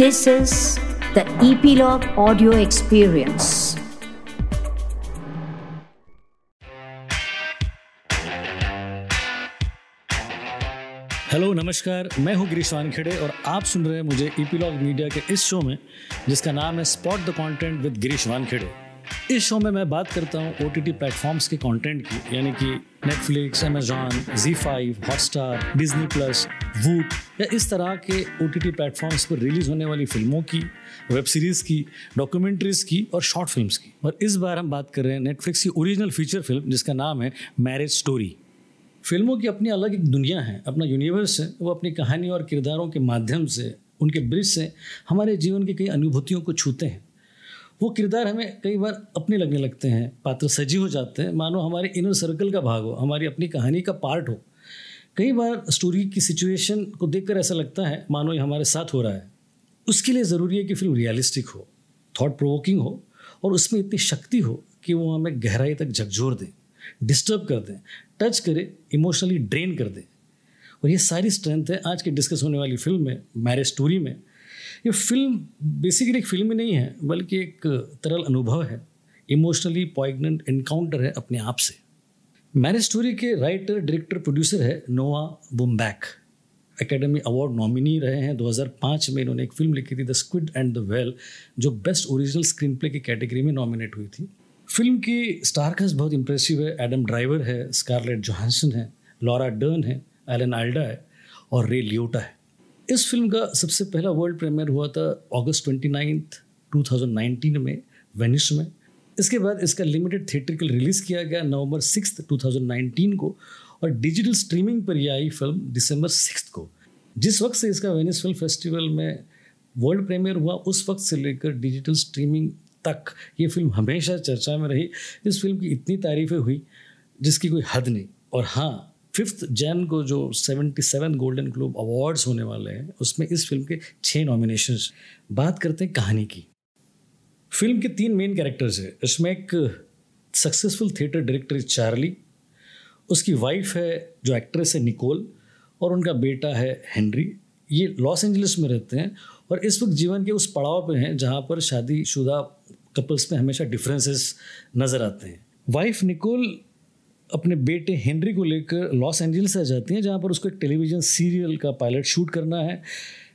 This is the Epilogue Audio Experience. Hello नमस्कार मैं हूँ गिरीश वानखेड़े और आप सुन रहे हैं मुझे ईपीलॉग मीडिया के इस शो में, जिसका नाम है Spot the Content with Girish Wankhede इस शो में मैं बात करता हूँ ओ टी टी प्लेटफॉर्म्स के कंटेंट की, यानी कि Netflix Amazon Zee Five Hotstar Disney Plus Voot या इस तरह के ओ टी टी प्लेटफॉर्म्स पर रिलीज़ होने वाली फ़िल्मों की वेब सीरीज़ की डॉक्यूमेंट्रीज की और शॉर्ट फिल्म्स की। और इस बार हम बात कर रहे हैं नेटफ्लिक्स की ओरिजिनल फीचर फ़िल्म जिसका नाम है मैरिज स्टोरी फ़िल्मों की अपनी अलग एक दुनिया है, अपना यूनिवर्स है, वो अपनी कहानी और किरदारों के माध्यम से, उनके ब्रिज से हमारे जीवन की कई अनुभूतियों को छूते हैं। वो किरदार हमें कई बार अपने लगने लगते हैं, पात्र सजी हो जाते हैं। मानो हमारे इनर सर्कल का भाग हो, हमारी अपनी कहानी का पार्ट हो। कई बार स्टोरी की सिचुएशन को देखकर ऐसा लगता है, मानो ये हमारे साथ हो रहा है। उसके लिए ज़रूरी है कि फ़िल्म रियलिस्टिक हो थॉट प्रोवोकिंग हो, और उसमें इतनी शक्ति हो कि वो हमें गहराई तक झकझोर दें डिस्टर्ब कर दें टच करे इमोशनली ड्रेन कर दें। और ये सारी स्ट्रेंथ है आज की डिस्कस होने वाली फ़िल्म में मैरिज स्टोरी में ये फ़िल्म बेसिकली एक फ़िल्म ही नहीं है, बल्कि एक तरल अनुभव है। इमोशनली पॉइगनेंट इनकाउंटर है अपने आप से। मैरिज स्टोरी के राइटर डायरेक्टर प्रोड्यूसर है Noah Baumbach Academy Award nominee रहे हैं। 2005 में इन्होंने एक फ़िल्म लिखी थी the squid and the whale जो बेस्ट ओरिजिनल स्क्रीन प्ले की कैटेगरी में नॉमिनेट हुई थी। फ़िल्म की स्टार कास्ट बहुत इंप्रेसिव है। एडम ड्राइवर है स्कारलेट जोहानसन है लॉरा डर्न है एलन आल्डा है और रे लियोटा है। इस फ़िल्म का सबसे पहला वर्ल्ड प्रीमियर हुआ था अगस्त ट्वेंटी नाइन्थ टू में वेनिस में। इसके बाद इसका लिमिटेड थिएट्रिकल रिलीज़ किया गया नवंबर सिक्स टू को और डिजिटल स्ट्रीमिंग पर यह आई फ़िल्म दिसंबर सिक्स को। जिस वक्त से इसका वेनिस फ़िल्म फेस्टिवल में वर्ल्ड प्रीमियर हुआ, उस वक्त से लेकर डिजिटल स्ट्रीमिंग तक ये फ़िल्म हमेशा चर्चा में रही। इस फ़िल्म की इतनी तारीफ़ें हुई, जिसकी कोई हद नहीं। और हाँ फिफ्थ जैन को जो seventy seven Golden Globe Awards होने वाले हैं, उसमें इस फ़िल्म के छः नॉमिनेशन बात करते हैं कहानी की। फ़िल्म के तीन मेन कैरेक्टर्स है। इसमें एक सक्सेसफुल थिएटर डायरेक्टर चार्ली उसकी वाइफ है जो एक्ट्रेस है निकोल और उनका बेटा है हेनरी ये लॉस एंजलिस में रहते हैं, और इस वक्त जीवन के उस पड़ाव पे हैं जहाँ पर शादीशुदा कपल्स में हमेशा डिफरेंसेस नज़र आते हैं। वाइफ निकोल अपने बेटे हेनरी को लेकर लॉस एंजल्स आ जाती हैं, जहाँ पर उसको एक टेलीविज़न सीरियल का पायलट शूट करना है।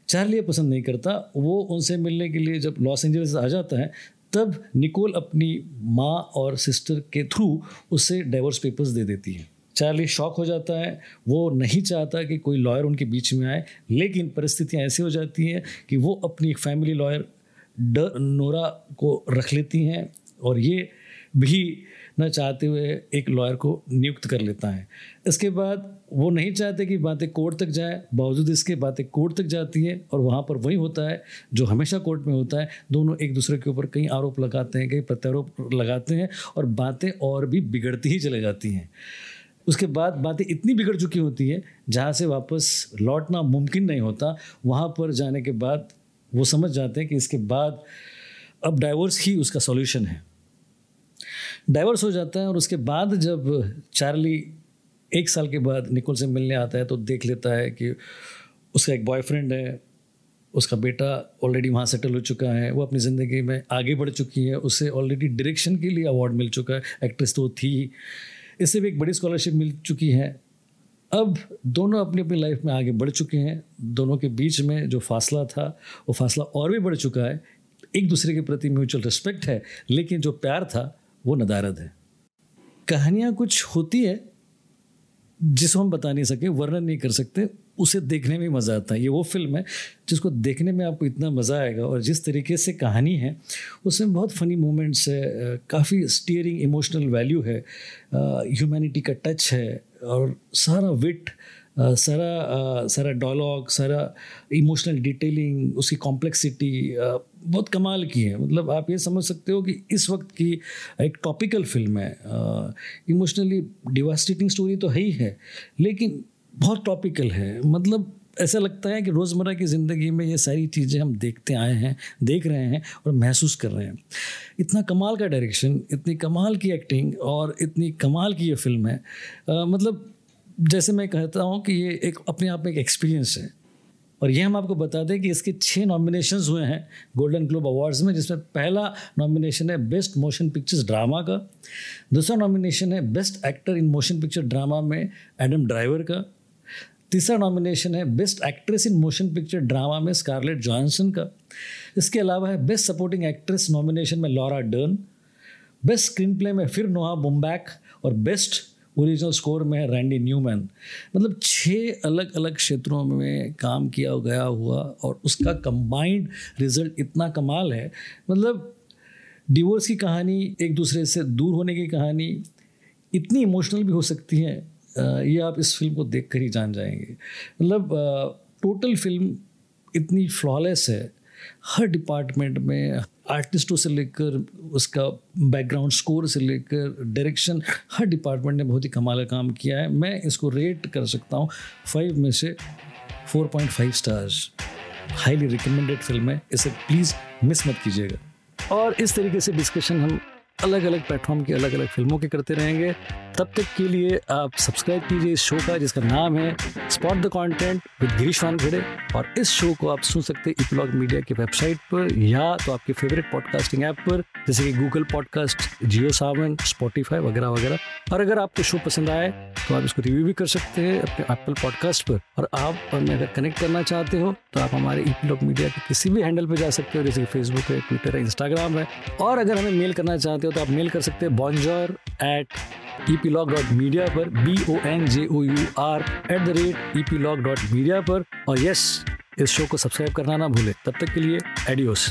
चार्ली पसंद नहीं करता। वो उनसे मिलने के लिए जब लॉस एंजल्स आ जाता है, तब निकोल अपनी माँ और सिस्टर के थ्रू उससे डाइवोर्स पेपर्स दे देती है। चार्ली शॉक हो जाता है। वो नहीं चाहता कि कोई लॉयर उनके बीच में आए, लेकिन परिस्थितियाँ ऐसी हो जाती हैं कि वो अपनी फैमिली लॉयर ड, नोरा को रख लेती हैं और ये भी न चाहते हुए एक लॉयर को नियुक्त कर लेता है। इसके बाद वो नहीं चाहते कि बातें कोर्ट तक जाए, बावजूद इसके बातें कोर्ट तक जाती है और वहाँ पर वही होता है जो हमेशा कोर्ट में होता है। दोनों एक दूसरे के ऊपर कई आरोप लगाते हैं, कई प्रत्यारोप लगाते हैं और बातें और भी बिगड़ती ही चले जाती हैं। उसके बाद बातें इतनी बिगड़ चुकी होती है, जहाँ से वापस लौटना मुमकिन नहीं होता, वहाँ पर जाने के बाद वो समझ जाते हैं कि इसके बाद अब डाइवोर्स ही उसका सॉल्यूशन है। डाइवर्स हो जाता है और उसके बाद जब चार्ली एक साल के बाद निकोल से मिलने आता है तो देख लेता है कि उसका एक बॉयफ्रेंड है, उसका बेटा ऑलरेडी वहाँ सेटल हो चुका है, वो अपनी ज़िंदगी में आगे बढ़ चुकी है, उसे ऑलरेडी डायरेक्शन के लिए अवार्ड मिल चुका है एक्ट्रेस तो थी इससे भी एक बड़ी स्कॉलरशिप मिल चुकी है। अब दोनों अपनी अपनी लाइफ में आगे बढ़ चुके हैं, दोनों के बीच में जो फासला था, वो फासला और भी बढ़ चुका है। एक दूसरे के प्रति म्यूचुअल रिस्पेक्ट है, लेकिन जो प्यार था वो नदारद है। कहानियाँ कुछ होती है, जिसको हम बता नहीं सके, वर्णन नहीं कर सकते, उसे देखने में मज़ा आता है। ये वो फ़िल्म है, जिसको देखने में आपको इतना मज़ा आएगा, और जिस तरीके से कहानी है, उसमें बहुत फ़नी मोमेंट्स है काफ़ी स्टीयरिंग इमोशनल वैल्यू है ह्यूमैनिटी का टच है, और सारा विट सारा सारा डायलॉग सारा इमोशनल डिटेलिंग उसकी कॉम्प्लेक्सिटी बहुत कमाल की है। मतलब आप ये समझ सकते हो कि इस वक्त की एक टॉपिकल फ़िल्म है। इमोशनली डिवास्टेटिंग स्टोरी तो है ही है लेकिन बहुत टॉपिकल है। मतलब ऐसा लगता है कि रोज़मर्रा की ज़िंदगी में ये सारी चीज़ें हम देखते आए हैं देख रहे हैं और महसूस कर रहे हैं। इतना कमाल का डायरेक्शन इतनी कमाल की एक्टिंग और इतनी कमाल की ये फ़िल्म है। आ, मतलब जैसे मैं कहता हूँ कि ये एक अपने आप में एक एक्सपीरियंस है। और ये हम आपको बता दें कि इसके छः नॉमिनेशन हुए हैं गोल्डन ग्लोब अवार्ड्स में, जिसमें पहला नॉमिनेशन है बेस्ट मोशन पिक्चर्स ड्रामा का, दूसरा नॉमिनेशन है best actor in motion picture drama में एडम ड्राइवर का, तीसरा नॉमिनेशन है best actress in motion picture drama में स्कारलेट जॉनसन का। इसके अलावा है बेस्ट सपोर्टिंग एक्ट्रेस नॉमिनेशन में Laura Dern best screen play में फिर नोहा बुम्बैक और बेस्ट ओरिजिनल स्कोर में है रैंडी न्यूमैन मतलब छः अलग अलग क्षेत्रों में काम किया गया हुआ और उसका कंबाइंड रिज़ल्ट इतना कमाल है। मतलब डिवोर्स की कहानी, एक दूसरे से दूर होने की कहानी, इतनी इमोशनल भी हो सकती है ये आप इस फ़िल्म को देख कर ही जान जाएँगे। मतलब टोटल फ़िल्म इतनी फ्लॉलेस है हर डिपार्टमेंट में आर्टिस्टों से लेकर उसका बैकग्राउंड स्कोर से लेकर डायरेक्शन हर डिपार्टमेंट ने बहुत ही कमाल का काम किया है। मैं इसको रेट कर सकता हूँ। फाइव में से four point five stars highly recommended film है। इसे प्लीज़ मिस मत कीजिएगा। और इस तरीके से डिस्कशन हम अलग अलग प्लेटफॉर्म की अलग अलग फ़िल्मों के करते रहेंगे। तब तक के लिए आप सब्सक्राइब कीजिए इस शो का, जिसका नाम है Spot the Content with Girish Wankhede और इस शो को आप सुन सकते हैं इपलॉग मीडिया की वेबसाइट पर, या तो आपके फेवरेट पॉडकास्टिंग ऐप पर, जैसे कि Google Podcast Jio Saavn Spotify वगैरह वगैरह। और अगर आपको शो पसंद आए तो आप इसको रिव्यू भी कर सकते हैं अपने एप्पल पॉडकास्ट पर। और आप हमें अगर कनेक्ट करना चाहते हो तो आप हमारे इपलॉग मीडिया के किसी भी हैंडल पर जा सकते हो, जैसे कि फेसबुक है ट्विटर है इंस्टाग्राम है। और अगर हमें मेल करना चाहते हो तो आप मेल कर सकते हैं bonjour at E P log dot media पर B O N J O U R at the rate E P log dot media पर। और यस इस शो को सब्सक्राइब करना ना भूले। तब तक के लिए एडियोस